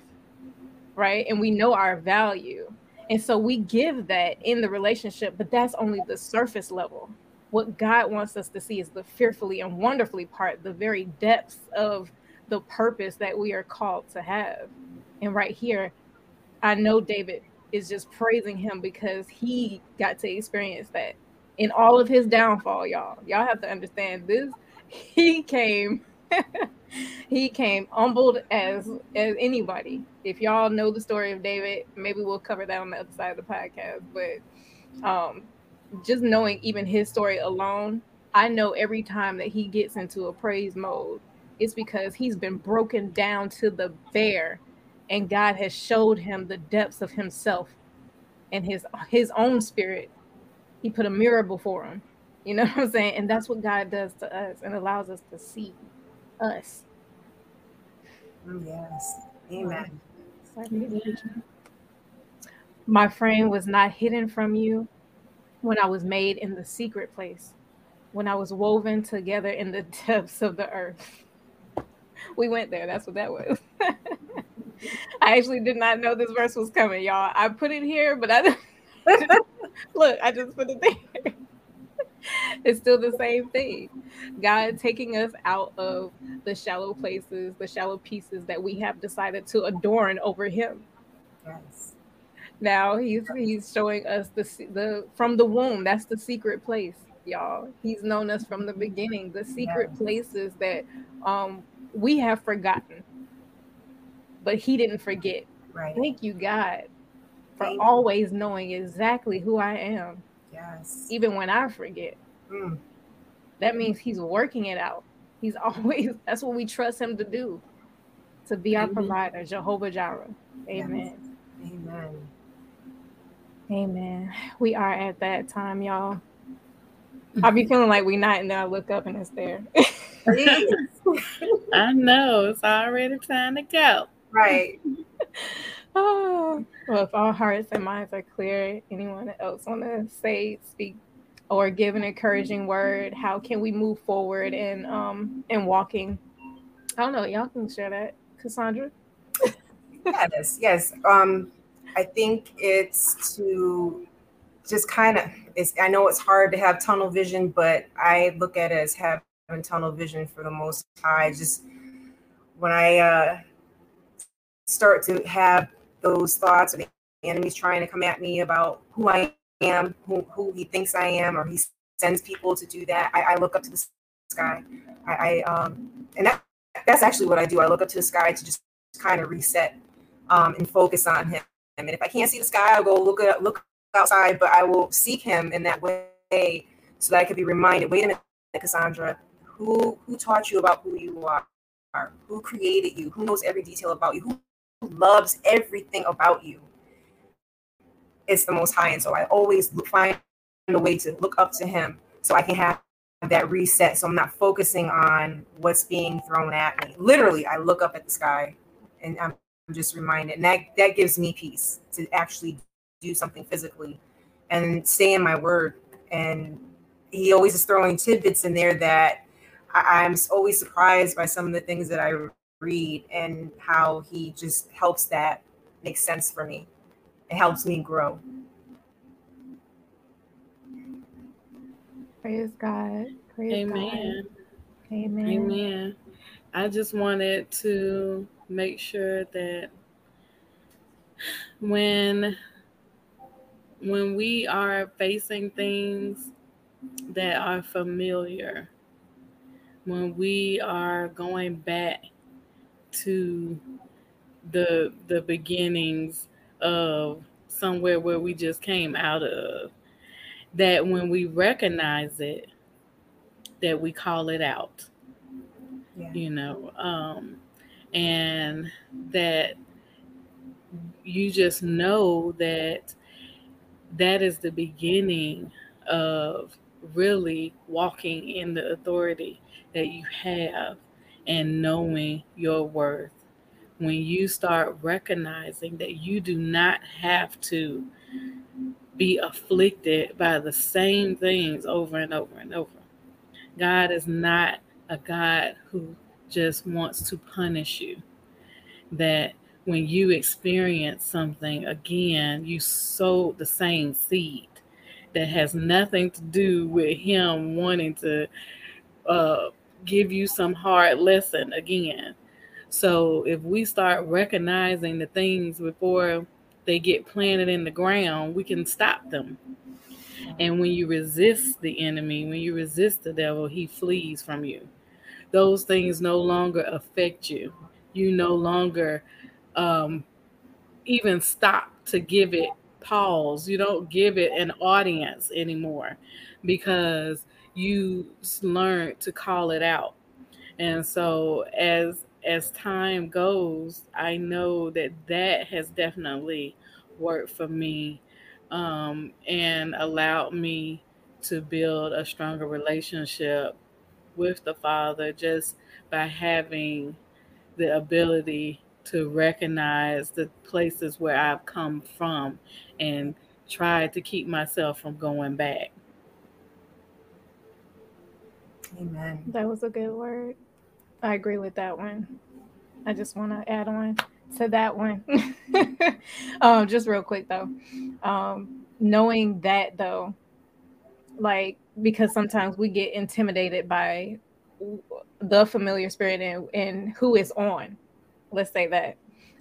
Speaker 1: right? And we know our value. And so we give that in the relationship, but that's only the surface level. What God wants us to see is the fearfully and wonderfully part, the very depths of the purpose that we are called to have. And right here, I know David is just praising him because he got to experience that in all of his downfall, y'all. Y'all have to understand this. He came he came humbled as as anybody. If y'all know the story of David, maybe we'll cover that on the other side of the podcast. But um, just knowing even his story alone, I know every time that he gets into a praise mode, it's because he's been broken down to the bare, and God has showed him the depths of himself. and his his own spirit. He put a mirror before him. You know what I'm saying? And that's what God does to us and allows us to see us.
Speaker 2: Mm, yes. Amen.
Speaker 1: My frame was not hidden from you when I was made in the secret place, when I was woven together in the depths of the earth. We went there. That's what that was. I actually did not know this verse was coming, y'all. I put it here, but I look, I just put it there. it's still the same thing. God taking us out of the shallow places, the shallow pieces that we have decided to adorn over Him. Yes. Now He's He's showing us the the from the womb. That's the secret place, y'all. He's known us from the beginning. The secret yes. places that um we have forgotten, but He didn't forget. Right. Thank you, God, for Thank always knowing exactly who I am
Speaker 2: Yes.
Speaker 1: Even when I forget. Mm. That means he's working it out. He's always that's what we trust him to do. To be Amen. our provider, Jehovah Jireh. Amen.
Speaker 2: Yes. Amen.
Speaker 1: Amen. We are at that time, y'all. I'll be feeling like we not, and then I look up and it's there.
Speaker 3: I know it's already time to go.
Speaker 2: Right.
Speaker 1: Oh, well, if our hearts and minds are clear, anyone else want to say, speak, or give an encouraging word? How can we move forward in um in walking? I don't know. Y'all can share that, Cassandra.
Speaker 2: yes, yes. Um, I think it's to just kind of. It's. I know it's hard to have tunnel vision, but I look at it as having tunnel vision for the most high. Just when I uh, start to have those thoughts or the enemy's trying to come at me about who I am, who, who he thinks I am, or he sends people to do that, I, I look up to the sky. I, I um, and that that's actually what I do. I look up to the sky to just kind of reset um, and focus on him. And if I can't see the sky, I'll go look at, look outside, but I will seek him in that way so that I could be reminded. Wait a minute, Cassandra, who who taught you about who you are? Who created you? Who knows every detail about you? Who loves everything about you it's the most high. And so i always find a way to look up to him so i can have that reset. So i'm not focusing on what's being thrown at me. Literally i look up at the sky and i'm just reminded. And that that gives me peace to actually do something physically and stay in my word. And he always is throwing tidbits in there that I, i'm always surprised by some of the things that i read and how he just helps that make sense for me. It helps me grow.
Speaker 1: Praise God. Praise
Speaker 3: Amen.
Speaker 1: God. Amen.
Speaker 3: Amen. I just wanted to make sure that when when we are facing things that are familiar, when we are going back to the the beginnings of somewhere where we just came out of. That when we recognize it that we call it out. Yeah. you know um and that you just know that that is the beginning of really walking in the authority that you have and knowing your worth. When you start recognizing that you do not have to be afflicted by the same things over and over and over. God is not a God who just wants to punish you. That when you experience something again, you sow the same seed that has nothing to do with Him wanting to uh, give you some hard lesson again. So if we start recognizing the things before they get planted in the ground, we can stop them. And when you resist the enemy, when you resist the devil, he flees from you. Those things no longer affect you. You no longer um, even stop to give it pause. You don't give it an audience anymore because you learn to call it out. And so as as time goes, I know that that has definitely worked for me um, and allowed me to build a stronger relationship with the Father just by having the ability to recognize the places where I've come from and try to keep myself from going back.
Speaker 2: Amen.
Speaker 1: That was a good word. I agree with that one. I just want to add on to that one. um, just real quick though. Um, knowing that though, like because sometimes we get intimidated by the familiar spirit and, and who is on. Let's say that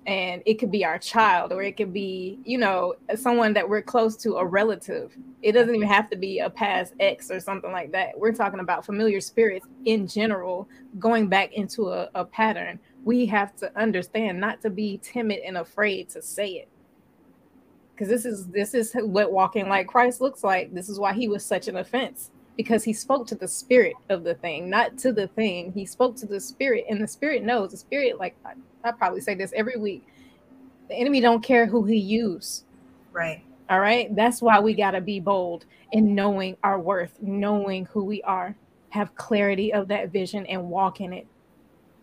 Speaker 1: and it could be our child or it could be you know someone that we're close to a relative. It doesn't even have to be a past ex or something like that. We're talking about familiar spirits in general going back into a, a pattern. We have to understand not to be timid and afraid to say it. Because this is this is what walking like christ looks like. This is why he was such an offense because he spoke to the spirit of the thing, not to the thing. He spoke to the spirit, and the spirit knows. The spirit, like I, I probably say this every week, the enemy don't care who he use.
Speaker 2: Right.
Speaker 1: All right. That's why we gotta be bold in knowing our worth, knowing who we are, have clarity of that vision, and walk in it.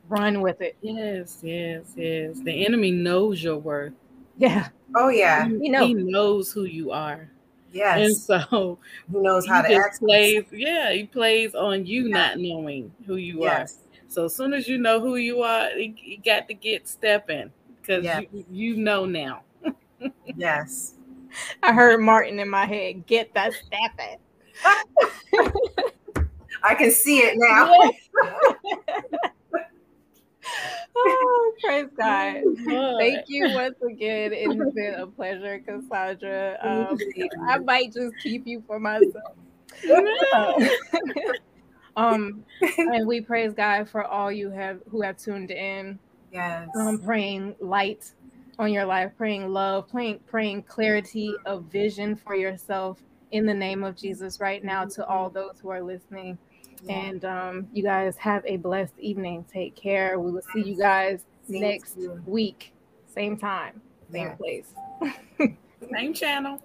Speaker 1: Run with it.
Speaker 3: Yes, yes, yes. The enemy knows your worth.
Speaker 1: Yeah.
Speaker 2: Oh yeah.
Speaker 3: He, know. he knows who you are.
Speaker 2: Yes.
Speaker 3: And so
Speaker 2: who knows how to act?
Speaker 3: Plays, yeah, he plays on you yeah. not knowing who you yes. are. So as soon as you know who you are, you, got to get stepping because yes. you, you know now.
Speaker 2: yes.
Speaker 1: I heard Martin in my head. Get that stepping.
Speaker 2: I can see it now.
Speaker 1: Oh, praise God. Thank you once again. It has been a pleasure, Cassandra. Um, I might just keep you for myself. Um, and we praise God for all you have who have tuned in.
Speaker 2: Yes.
Speaker 1: Um, praying light on your life, praying love, praying praying clarity of vision for yourself in the name of Jesus right now to all those who are listening. And um, you guys have a blessed evening. Take care. We will see you guys Thank next you. week. Same time, same yeah. place.
Speaker 3: same channel.